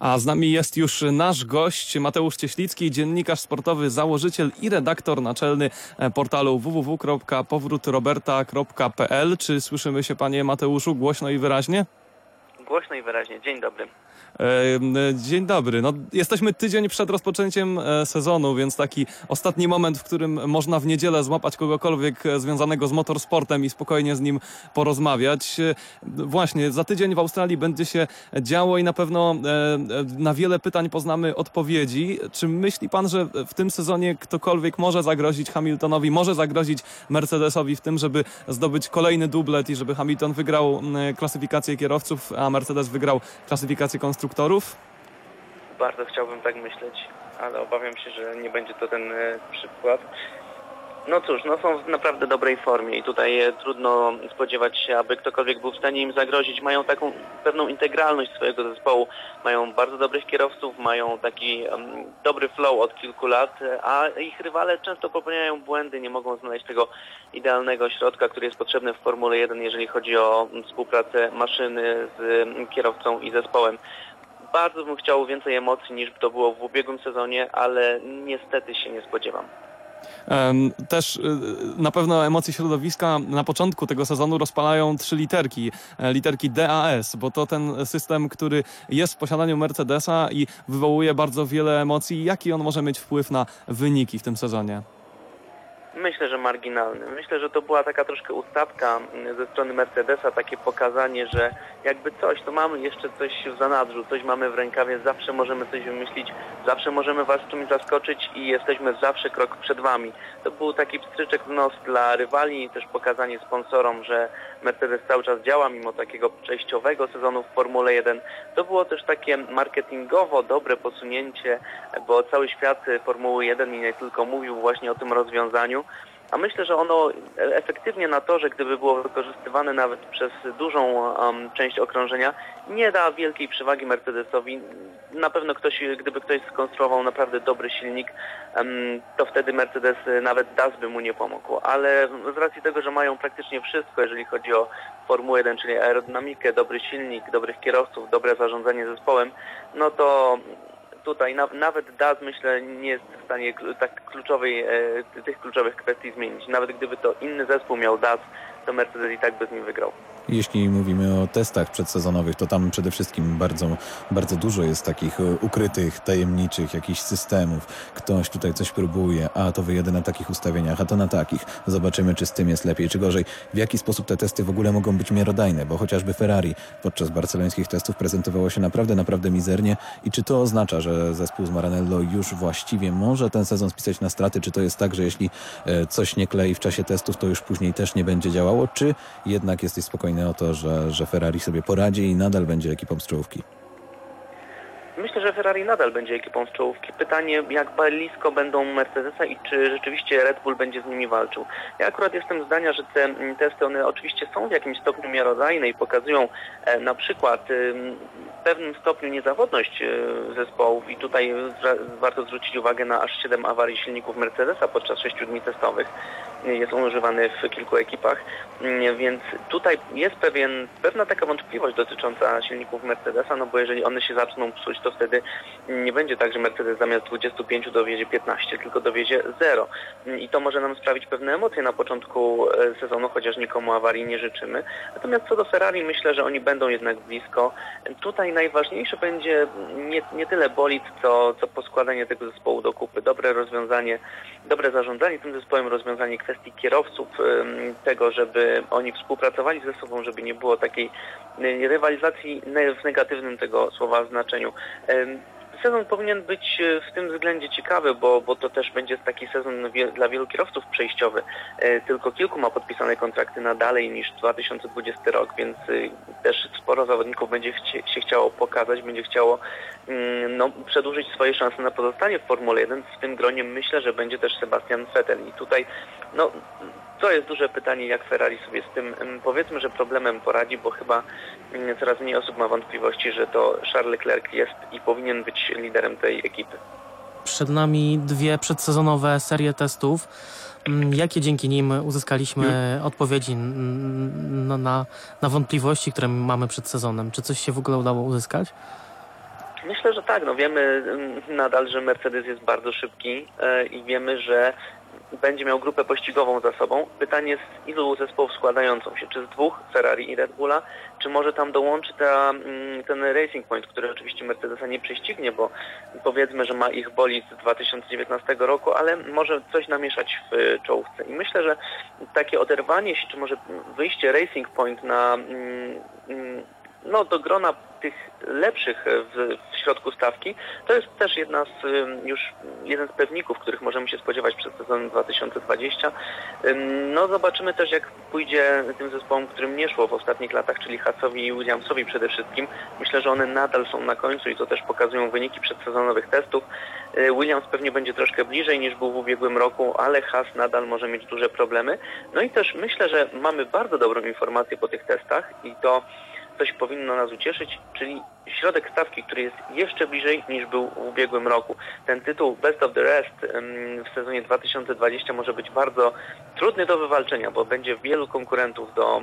A z nami jest już nasz gość, Mateusz Cieślicki, dziennikarz sportowy, założyciel i redaktor naczelny e, portalu www.powrótroberta.pl. Czy słyszymy się, panie Mateuszu, głośno i wyraźnie? Głośno i wyraźnie. Dzień dobry. E, Dzień dobry. No, jesteśmy tydzień przed rozpoczęciem e, sezonu, więc taki ostatni moment, w którym można w niedzielę złapać kogokolwiek e, związanego z motorsportem i spokojnie z nim porozmawiać. Właśnie, za tydzień w Australii będzie się działo i na pewno na wiele pytań poznamy odpowiedzi. Czy myśli pan, że w tym sezonie ktokolwiek może zagrozić Hamiltonowi, może zagrozić Mercedesowi w tym, żeby zdobyć kolejny dublet i żeby Hamilton wygrał klasyfikację kierowców, a Mercedes wygrał klasyfikację konstruktorów? Bardzo chciałbym tak myśleć, ale obawiam się, że nie będzie to ten e, przykład. No cóż, no są w naprawdę dobrej formie i tutaj e, trudno spodziewać się, aby ktokolwiek był w stanie im zagrozić. Mają taką pewną integralność swojego zespołu, mają bardzo dobrych kierowców, mają taki em, dobry flow od kilku lat, a ich rywale często popełniają błędy, nie mogą znaleźć tego idealnego środka, który jest potrzebny w Formule 1, jeżeli chodzi o mm, współpracę maszyny z mm, kierowcą i zespołem. Bardzo bym chciał więcej emocji niż to było w ubiegłym sezonie, ale niestety się nie spodziewam. Też y, na pewno emocje środowiska na początku tego sezonu rozpalają trzy literki, e, literki DAS, bo to ten system, który jest w posiadaniu Mercedesa i wywołuje bardzo wiele emocji. Jaki on może mieć wpływ na wyniki w tym sezonie? Myślę, że marginalny. Myślę, że to była taka troszkę ustawka mm, ze strony Mercedesa, takie pokazanie, że jakby coś, to mamy jeszcze coś w zanadrzu, coś mamy w rękawie, zawsze możemy coś wymyślić, zawsze możemy was czymś zaskoczyć i jesteśmy zawsze krok przed wami. To był taki pstryczek w nos dla rywali, też pokazanie sponsorom, że Mercedes cały czas działa mimo takiego przejściowego sezonu w Formule 1. To było też takie marketingowo dobre posunięcie, bo cały świat Formuły 1 i nie tylko mówił właśnie o tym rozwiązaniu. A myślę, że ono efektywnie na torze, gdyby było wykorzystywane nawet przez dużą um, część okrążenia, nie da wielkiej przewagi Mercedesowi. Na pewno ktoś, gdyby ktoś skonstruował naprawdę dobry silnik, em, to wtedy Mercedes nawet DAS by mu nie pomógł. Ale z racji tego, że mają praktycznie wszystko, jeżeli chodzi o Formułę 1, czyli aerodynamikę, dobry silnik, dobrych kierowców, dobre zarządzanie zespołem, no to tutaj na, nawet DAS myślę nie jest w stanie tak kluczowej, e, tych kluczowych kwestii zmienić. Nawet gdyby to inny zespół miał DAS, to Mercedes i tak by z nim wygrał. Jeśli mówimy o testach przedsezonowych, to tam przede wszystkim bardzo, bardzo dużo jest takich e, ukrytych, tajemniczych jakichś systemów. Ktoś tutaj coś próbuje, a to wyjedę na takich ustawieniach, a to na takich. Zobaczymy, czy z tym jest lepiej, czy gorzej. W jaki sposób te testy w ogóle mogą być miarodajne, bo chociażby Ferrari podczas barcelońskich testów prezentowało się naprawdę, naprawdę mizernie. I czy to oznacza, że zespół z Maranello już właściwie może ten sezon spisać na straty? Czy to jest tak, że jeśli e, coś nie klei w czasie testów, to już później też nie będzie działało? Czy jednak jesteś spokojny o to, że, że Ferrari sobie poradzi i nadal będzie ekipą z czołówki? Myślę, że Ferrari nadal będzie ekipą z czołówki. Pytanie, jak blisko będą Mercedesa i czy rzeczywiście Red Bull będzie z nimi walczył. Ja akurat jestem zdania, że te testy, one oczywiście są w jakimś stopniu miarodajne i pokazują e, na przykład ym, w pewnym stopniu niezawodność e, zespołów i tutaj warto zwrócić uwagę na aż 7 awarii silników Mercedesa podczas 6 dni testowych. E, Jest on używany w kilku ekipach, Mm, więc tutaj jest pewien, pewna taka wątpliwość dotycząca silników Mercedesa, no bo jeżeli one się zaczną psuć, to wtedy nie będzie tak, że Mercedes zamiast 25 dowiezie 15, tylko dowiezie 0. I to może nam sprawić pewne emocje na początku e, sezonu, chociaż nikomu awarii nie życzymy. Natomiast co do Ferrari, myślę, że oni będą jednak blisko. Tutaj najważniejsze będzie nie, nie tyle bolid, co, co poskładanie tego zespołu do kupy. Dobre rozwiązanie, dobre zarządzanie tym zespołem, rozwiązanie kwestii kierowców, tego, żeby oni współpracowali ze sobą, żeby nie było takiej e, rywalizacji w negatywnym tego słowa znaczeniu. Sezon powinien być e, w tym względzie ciekawy, bo, bo to też będzie taki sezon wie, dla wielu kierowców przejściowy. E, Tylko kilku ma podpisane kontrakty na dalej niż 2020 rok, więc e, też sporo zawodników będzie chcie, się chciało pokazać, będzie chciało mm, no, przedłużyć swoje szanse na pozostanie w Formule 1. W tym gronie myślę, że będzie też Sebastian Vettel i tutaj no, to jest duże pytanie, jak Ferrari sobie z tym, mm, powiedzmy, że problemem poradzi, bo chyba coraz mniej osób ma wątpliwości, że to Charles Leclerc jest i powinien być liderem tej ekipy. Przed nami dwie przedsezonowe serie testów. Mm, Jakie dzięki nim uzyskaliśmy odpowiedzi n- n- na, na wątpliwości, które mamy przed sezonem? Czy coś się w ogóle udało uzyskać? Myślę, że tak. No wiemy mm, nadal, że Mercedes jest bardzo szybki e, i wiemy, że będzie miał grupę pościgową za sobą. Pytanie z ilu zespołów składającą się? Czy z dwóch, Ferrari i Red Bulla? Czy może tam dołączy ta, mm, ten Racing Point, który oczywiście Mercedesa nie prześcignie, bo powiedzmy, że ma ich bolid z 2019 roku, ale może coś namieszać w y, czołówce. I myślę, że takie oderwanie się, czy może wyjście Racing Point na mm, mm, no, do grona tych lepszych w, w środku stawki, to jest też jedna z już jeden z pewników, których możemy się spodziewać przed sezonem 2020. Ym, No zobaczymy też jak pójdzie tym zespołom, którym nie szło w ostatnich latach, czyli Haasowi i Williamsowi przede wszystkim. Myślę, że one nadal są na końcu i to też pokazują wyniki przedsezonowych testów. Y, Williams pewnie będzie troszkę bliżej niż był w ubiegłym roku, ale Haas nadal może mieć duże problemy. No i też myślę, że mamy bardzo dobrą informację po tych testach i to coś powinno nas ucieszyć, czyli środek stawki, który jest jeszcze bliżej niż był w ubiegłym roku. Ten tytuł Best of the Rest w sezonie 2020 może być bardzo trudny do wywalczenia, bo będzie wielu konkurentów do,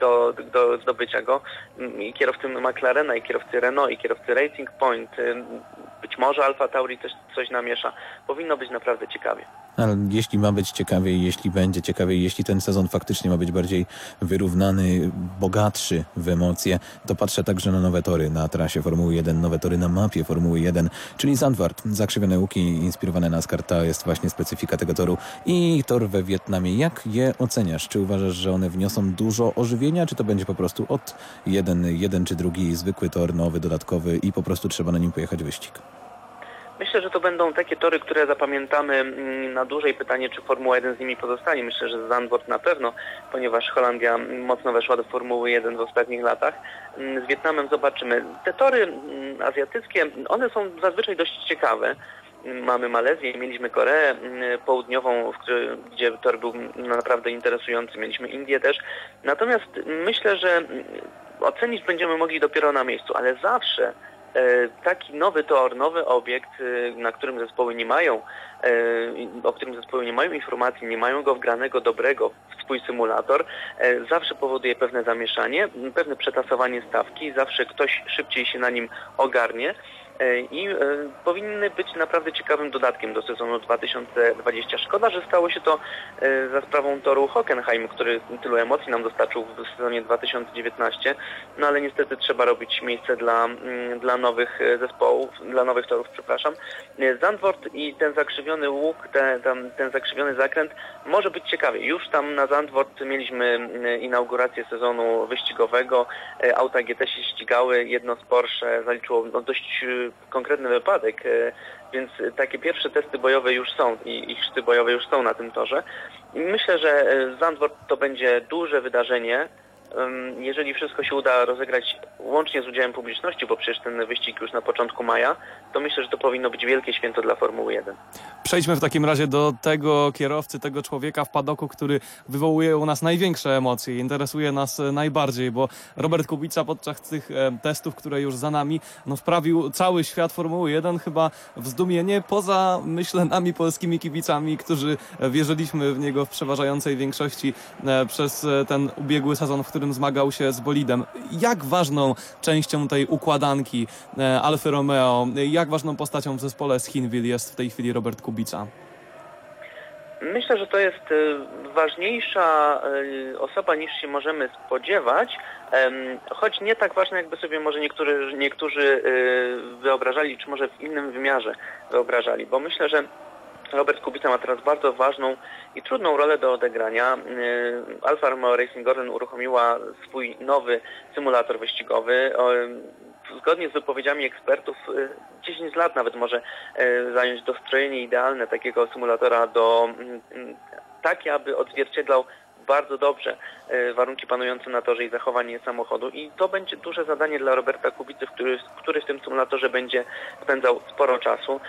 do, do zdobycia go. Ym, I kierowcy McLarena, i kierowcy Renault, i kierowcy Racing Point, być może Alfa Tauri też coś namiesza. Powinno być naprawdę ciekawie. Ale jeśli ma być ciekawiej, jeśli będzie ciekawiej, jeśli ten sezon faktycznie ma być bardziej wyrównany, bogatszy w emocje, to patrzę także na nowe tory na trasie Formuły 1, nowe tory na mapie Formuły 1, czyli Zandvoort, zakrzywione łuki inspirowane NASCAR, to jest właśnie specyfika tego toru i tor we Wietnamie. Jak je oceniasz? Czy uważasz, że one wniosą dużo ożywienia, czy to będzie po prostu od jeden, jeden czy drugi zwykły tor, nowy, dodatkowy i po prostu trzeba na nim pojechać wyścig? Myślę, że to będą takie tory, które zapamiętamy mm, na dłużej. Pytanie, czy Formuła 1 z nimi pozostanie. Myślę, że Zandvoort na pewno, ponieważ Holandia mocno weszła do Formuły 1 w ostatnich latach. Mm, Z Wietnamem zobaczymy. Te tory mm, azjatyckie, one są zazwyczaj dość ciekawe. Mamy Malezję, mieliśmy Koreę Południową, gdzie tor był naprawdę interesujący. Mieliśmy Indię też. Natomiast myślę, że ocenić będziemy mogli dopiero na miejscu, ale zawsze taki nowy tor, nowy obiekt, e, na którym zespoły nie mają, e, o którym zespoły nie mają informacji, nie mają go wgranego dobrego w swój symulator, e, zawsze powoduje pewne zamieszanie, pewne przetasowanie stawki, zawsze ktoś szybciej się na nim ogarnie. E, I e, powinny być naprawdę ciekawym dodatkiem do sezonu 2020. Szkoda, że stało się to e, za sprawą toru Hockenheim, który tylu emocji nam dostarczył w sezonie 2019, no ale niestety trzeba robić miejsce dla, mm, dla nowych zespołów, dla nowych torów, przepraszam. Zandvoort i ten zakrzywiony łuk, ten zakrzywiony zakręt może być ciekawie. Już tam na Zandvoort mieliśmy mm, inaugurację sezonu wyścigowego, auta GT się ścigały, jedno z Porsche zaliczyło no, dość konkretny wypadek, e, więc takie pierwsze testy bojowe już są i ich szty bojowe już są na tym torze. Myślę, że e, Zandvoort to będzie duże wydarzenie. Jeżeli wszystko się uda rozegrać łącznie z udziałem publiczności, bo przecież ten wyścig już na początku maja, to myślę, że to powinno być wielkie święto dla Formuły 1. Przejdźmy w takim razie do tego kierowcy, tego człowieka w padoku, który wywołuje u nas największe emocje, interesuje nas najbardziej, bo Robert Kubica podczas tych testów, które już za nami, no wprawił cały świat Formuły 1 chyba w zdumienie, poza myślę nami polskimi kibicami, którzy wierzyliśmy w niego w przeważającej większości e, przez e, ten ubiegły sezon, w którym zmagał się z bolidem. Jak ważną częścią tej układanki e, Alfy Romeo, e, jak ważną postacią w zespole z Hinwil jest w tej chwili Robert Kubica? Myślę, że to jest y, ważniejsza y, osoba niż się możemy spodziewać, choć nie tak ważna, jakby sobie może niektórzy, niektórzy wyobrażali, czy może w innym wymiarze wyobrażali, bo myślę, że Robert Kubica ma teraz bardzo ważną i trudną rolę do odegrania. Y, Alfa Romeo Racing Gordon uruchomiła swój nowy symulator wyścigowy. O, Zgodnie z wypowiedziami ekspertów y, 10 lat nawet może y, zająć dostrojenie idealne takiego symulatora do takie, aby odzwierciedlał bardzo dobrze y, warunki panujące na torze i zachowanie samochodu i to będzie duże zadanie dla Roberta Kubicy, który, który w tym symulatorze będzie spędzał sporo czasu.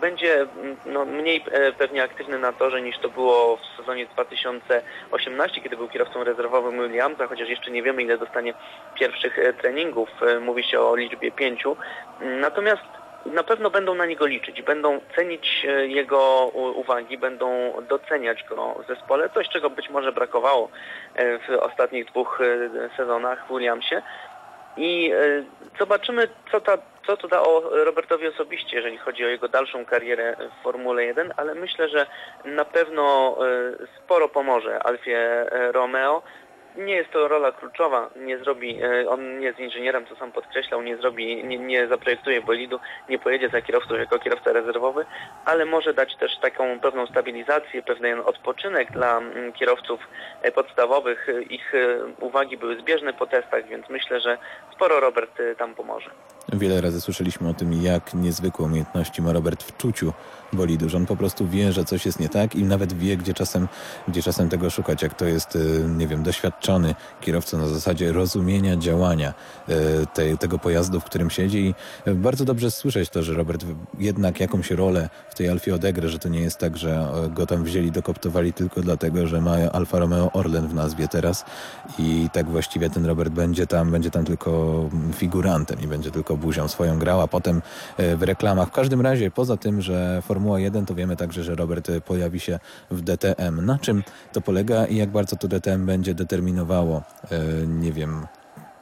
Będzie no, mniej e, pewnie aktywny na torze niż to było w sezonie 2018, kiedy był kierowcą rezerwowym Williamsa, chociaż jeszcze nie wiemy ile dostanie pierwszych e, treningów. E, Mówi się o liczbie pięciu. Natomiast na pewno będą na niego liczyć, będą cenić e, jego uwagi, będą doceniać go w zespole, coś czego być może brakowało e, w ostatnich dwóch e, sezonach w Williamsie. I zobaczymy, co, ta, co to da o Robertowi osobiście, jeżeli chodzi o jego dalszą karierę w Formule 1, ale myślę, że na pewno sporo pomoże Alfie Romeo. Nie jest to rola kluczowa, nie zrobi, e, on nie jest inżynierem, co sam podkreślał, nie zrobi, nie, nie zaprojektuje bolidu, nie pojedzie za kierowcą jako kierowca rezerwowy, ale może dać też taką pewną stabilizację, pewien odpoczynek dla mm, kierowców e, podstawowych. Ich e, uwagi były zbieżne po testach, więc myślę, że sporo Robert tam pomoże. Wiele razy słyszeliśmy o tym, jak niezwykłe umiejętności ma Robert w czuciu bolidu, że on po prostu wie, że coś jest nie tak i nawet wie, gdzie czasem, gdzie czasem tego szukać, jak to jest, e, nie wiem, doświadczony kierowca na zasadzie rozumienia działania e, tej, tego pojazdu, w którym siedzi. I e, bardzo dobrze słyszeć to, że Robert jednak jakąś rolę w tej Alfie odegra, że to nie jest tak, że go tam wzięli, dokoptowali tylko dlatego, że ma Alfa Romeo Orlen w nazwie teraz. I tak właściwie ten Robert będzie tam, będzie tam tylko figurantem i będzie tylko buzią swoją grał, a potem w reklamach. W każdym razie, poza tym, że Formuła 1, to wiemy także, że Robert pojawi się w DTM. Na czym to polega i jak bardzo to DTM będzie determinowało, e, nie wiem,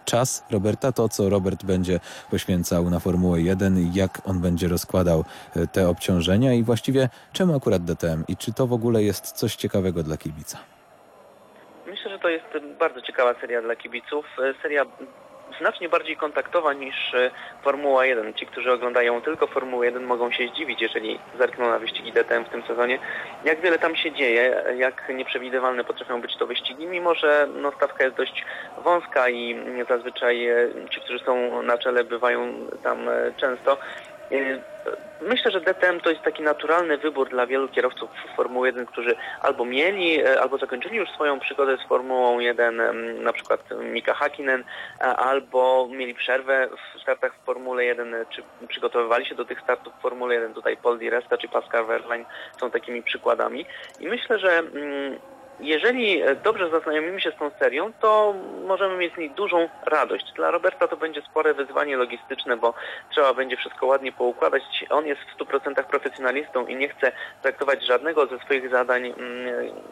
czas Roberta, to co Robert będzie poświęcał na Formułę 1 i jak on będzie rozkładał e, te obciążenia i właściwie czemu akurat DTM i czy to w ogóle jest coś ciekawego dla kibica? Myślę, że to jest bardzo ciekawa seria dla kibiców. E, Seria znacznie bardziej kontaktowa niż e, Formuła 1. Ci, którzy oglądają tylko Formułę 1 mogą się zdziwić, jeżeli zerkną na wyścigi DTM w tym sezonie. Jak wiele tam się dzieje, jak nieprzewidywalne potrafią być to wyścigi, mimo że no, stawka jest dość wąska i zazwyczaj e, ci, którzy są na czele bywają tam e, często. E, Myślę, że DTM to jest taki naturalny wybór dla wielu kierowców Formuły 1, którzy albo mieli, e, albo zakończyli już swoją przygodę z Formułą 1, em, na przykład Mika Hakkinen, albo mieli przerwę w startach w Formule 1, e, czy przygotowywali się do tych startów w Formule 1. Tutaj Paul Di Resta czy Pascal Wehrlein są takimi przykładami. I myślę, że mm, jeżeli e, dobrze zaznajomimy się z tą serią, to możemy mieć z niej dużą radość. Dla Roberta to będzie spore wyzwanie logistyczne, bo trzeba będzie wszystko ładnie poukładać. On jest w 100% profesjonalistą i nie chce traktować żadnego ze swoich zadań mm,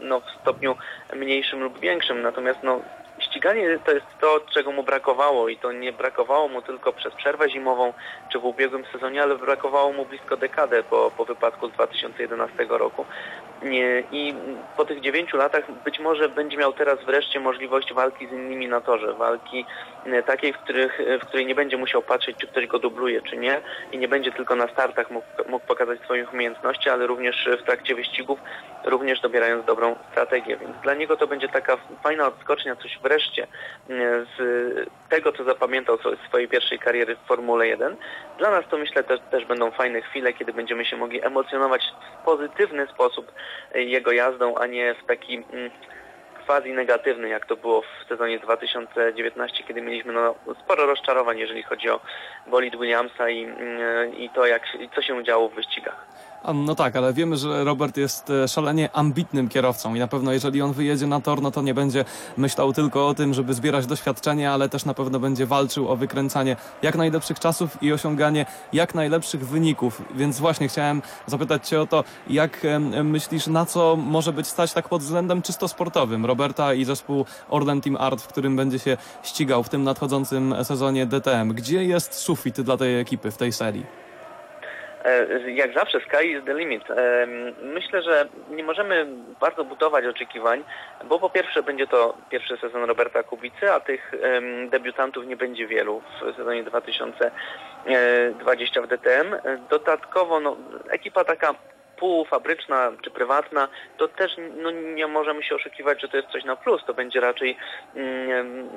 no, w stopniu mniejszym lub większym. Natomiast no, ściganie to jest to, czego mu brakowało i to nie brakowało mu tylko przez przerwę zimową czy w ubiegłym sezonie, ale brakowało mu blisko dekadę po, po wypadku z 2011 roku. I po tych dziewięciu latach być może będzie miał teraz wreszcie możliwość walki z innymi na torze, walki e, takiej, w, których, w której nie będzie musiał patrzeć, czy ktoś go dubluje, czy nie. I nie będzie tylko na startach mógł, mógł pokazać swoich umiejętności, ale również w trakcie wyścigów, również dobierając dobrą strategię, więc dla niego to będzie taka fajna odskocznia, coś wreszcie e, z tego, co zapamiętał z swojej pierwszej kariery w Formule 1. Dla nas to myślę też, też będą fajne chwile, kiedy będziemy się mogli emocjonować w pozytywny sposób e, jego jazdą, a nie w taki mm, quasi negatywny, jak to było w sezonie 2019, kiedy mieliśmy no, sporo rozczarowań, jeżeli chodzi o bolid Williamsa i, mm, i to, jak, i co się działo w wyścigach. No tak, ale wiemy, że Robert jest e, szalenie ambitnym kierowcą i na pewno jeżeli on wyjedzie na tor, no to nie będzie myślał tylko o tym, żeby zbierać doświadczenie, ale też na pewno będzie walczył o wykręcanie jak najlepszych czasów i osiąganie jak najlepszych wyników. Więc właśnie chciałem zapytać Cię o to, jak myślisz, na co może być stać tak pod względem czysto sportowym Roberta i zespół Orlen Team Art, w którym będzie się ścigał w tym nadchodzącym sezonie DTM. Gdzie jest sufit dla tej ekipy w tej serii? E, Jak zawsze, sky is the limit. E, Myślę, że nie możemy bardzo budować oczekiwań, bo po pierwsze będzie to pierwszy sezon Roberta Kubicy, a tych debiutantów nie będzie wielu w sezonie 2020 w DTM. Dodatkowo no, ekipa taka półfabryczna czy prywatna, to też no, nie możemy się oszukiwać, że to jest coś na plus. To będzie raczej mm,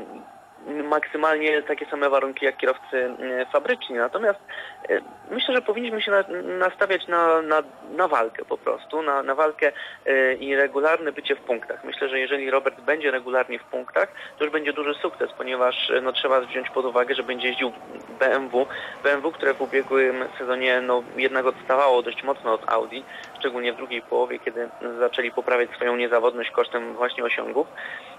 maksymalnie takie same warunki jak kierowcy e, fabryczni. Natomiast e, myślę, że powinniśmy się na, nastawiać na, na, na walkę po prostu, na, na walkę e, i regularne bycie w punktach. Myślę, że jeżeli Robert będzie regularnie w punktach, to już będzie duży sukces, ponieważ e, no, trzeba wziąć pod uwagę, że będzie jeździł BMW, BMW, które w ubiegłym sezonie no, jednak odstawało dość mocno od Audi, szczególnie w drugiej połowie, kiedy zaczęli poprawiać swoją niezawodność kosztem właśnie osiągów.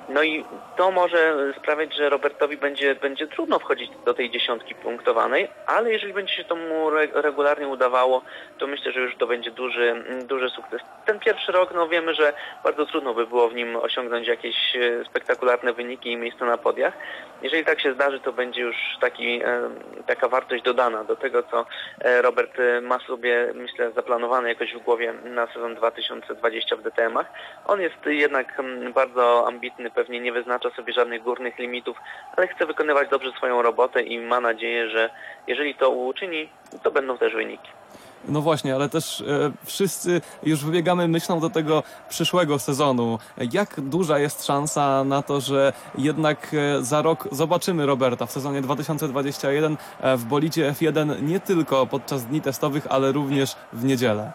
No i to może sprawiać, że Robertowi będzie, będzie trudno wchodzić do tej dziesiątki punktowanej, ale jeżeli będzie się to mu re- regularnie udawało, to myślę, że już to będzie duży, duży sukces. Ten pierwszy rok, no wiemy, że bardzo trudno by było w nim osiągnąć jakieś e, spektakularne wyniki i miejsce na podiach. Jeżeli tak się zdarzy, to będzie już taki, e, taka wartość dodana do tego, co e, Robert ma sobie, myślę, zaplanowane jakoś w głowie na sezon 2020 w DTM-ach. On jest jednak mm, bardzo ambitny, pewnie nie wyznacza sobie żadnych górnych limitów, ale chce wykonywać dobrze swoją robotę i ma nadzieję, że jeżeli to uczyni, to będą też wyniki. No właśnie, ale też e, wszyscy już wybiegamy myślą do tego przyszłego sezonu. Jak duża jest szansa na to, że jednak e, za rok zobaczymy Roberta w sezonie 2021 e, w bolidzie F1 nie tylko podczas dni testowych, ale również w niedzielę?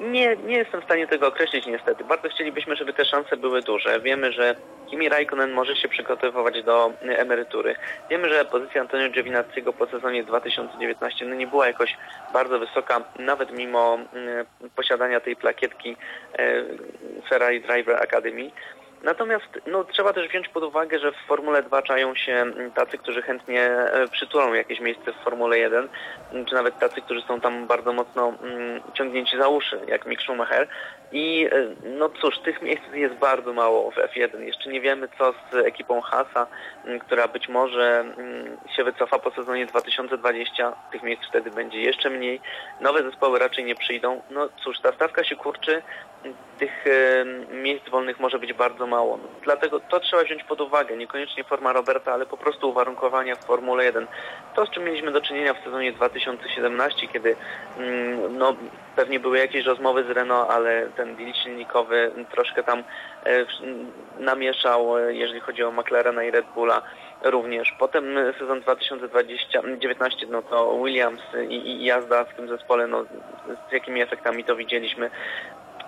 Nie, nie jestem w stanie tego określić niestety. Bardzo chcielibyśmy, żeby te szanse były duże. Wiemy, że Kimi Raikkonen może się przygotowywać do y, emerytury. Wiemy, że pozycja Antonio Giovinazziego po sezonie 2019 no nie była jakoś bardzo wysoka, nawet mimo y, posiadania tej plakietki y, Ferrari Driver Academy. Natomiast no, trzeba też wziąć pod uwagę, że w Formule 2 czają się mm, tacy, którzy chętnie e, przytulą jakieś miejsce w Formule 1, mm, czy nawet tacy, którzy są tam bardzo mocno mm, ciągnięci za uszy, jak Mick Schumacher. I e, no cóż, tych miejsc jest bardzo mało w F1. Jeszcze nie wiemy, co z ekipą Haasa, mm, która być może się wycofa po sezonie 2020. Tych miejsc wtedy będzie jeszcze mniej. Nowe zespoły raczej nie przyjdą. No cóż, ta stawka się kurczy tych e, miejsc wolnych może być bardzo mało. No, Dlatego to trzeba wziąć pod uwagę, niekoniecznie forma Roberta, ale po prostu uwarunkowania w Formule 1. To, z czym mieliśmy do czynienia w sezonie 2017, kiedy no, pewnie były jakieś rozmowy z Renault, ale deal silnikowy troszkę tam e, namieszał, e, jeżeli chodzi o McLarena i Red Bulla również. Potem e, sezon 2020-19, no to Williams i, i jazda w tym zespole, no z jakimi efektami to widzieliśmy.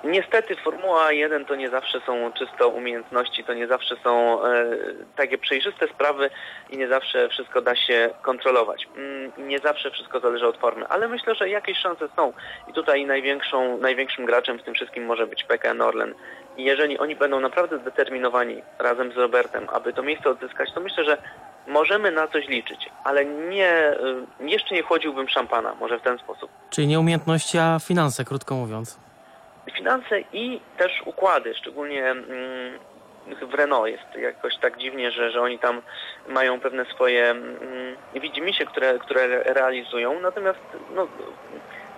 Niestety Formuła 1 to nie zawsze są czysto umiejętności, to nie zawsze są e, takie przejrzyste sprawy i nie zawsze wszystko da się kontrolować. Mm, nie zawsze wszystko zależy od formy, ale myślę, że jakieś szanse są. I tutaj największą, największym graczem w tym wszystkim może być PKN Orlen. I jeżeli oni będą naprawdę zdeterminowani razem z Robertem, aby to miejsce odzyskać, to myślę, że możemy na coś liczyć, ale nie, y, jeszcze nie chłodziłbym szampana, może w ten sposób. Czyli nie umiejętności, a finanse, krótko mówiąc. Finanse i też układy, szczególnie mm, w Renault jest jakoś tak dziwnie, że, że oni tam mają pewne swoje mm, widzimisię, które, które realizują, natomiast no,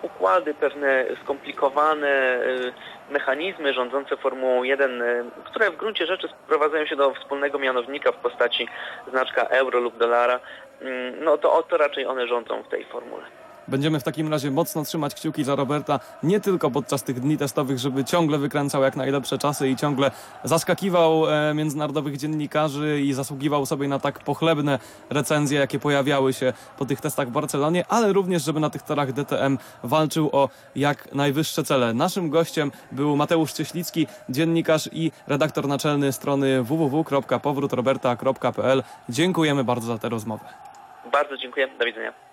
układy, pewne skomplikowane y, mechanizmy rządzące Formułą 1, y, które w gruncie rzeczy sprowadzają się do wspólnego mianownika w postaci znaczka euro lub dolara, mm, no to, to raczej one rządzą w tej formule. Będziemy w takim razie mocno trzymać kciuki za Roberta, nie tylko podczas tych dni testowych, żeby ciągle wykręcał jak najlepsze czasy i ciągle zaskakiwał e, międzynarodowych dziennikarzy i zasługiwał sobie na tak pochlebne recenzje, jakie pojawiały się po tych testach w Barcelonie, ale również, żeby na tych torach DTM walczył o jak najwyższe cele. Naszym gościem był Mateusz Cieślicki, dziennikarz i redaktor naczelny strony www.powrótroberta.pl. Dziękujemy bardzo za tę rozmowę. Bardzo dziękuję, do widzenia.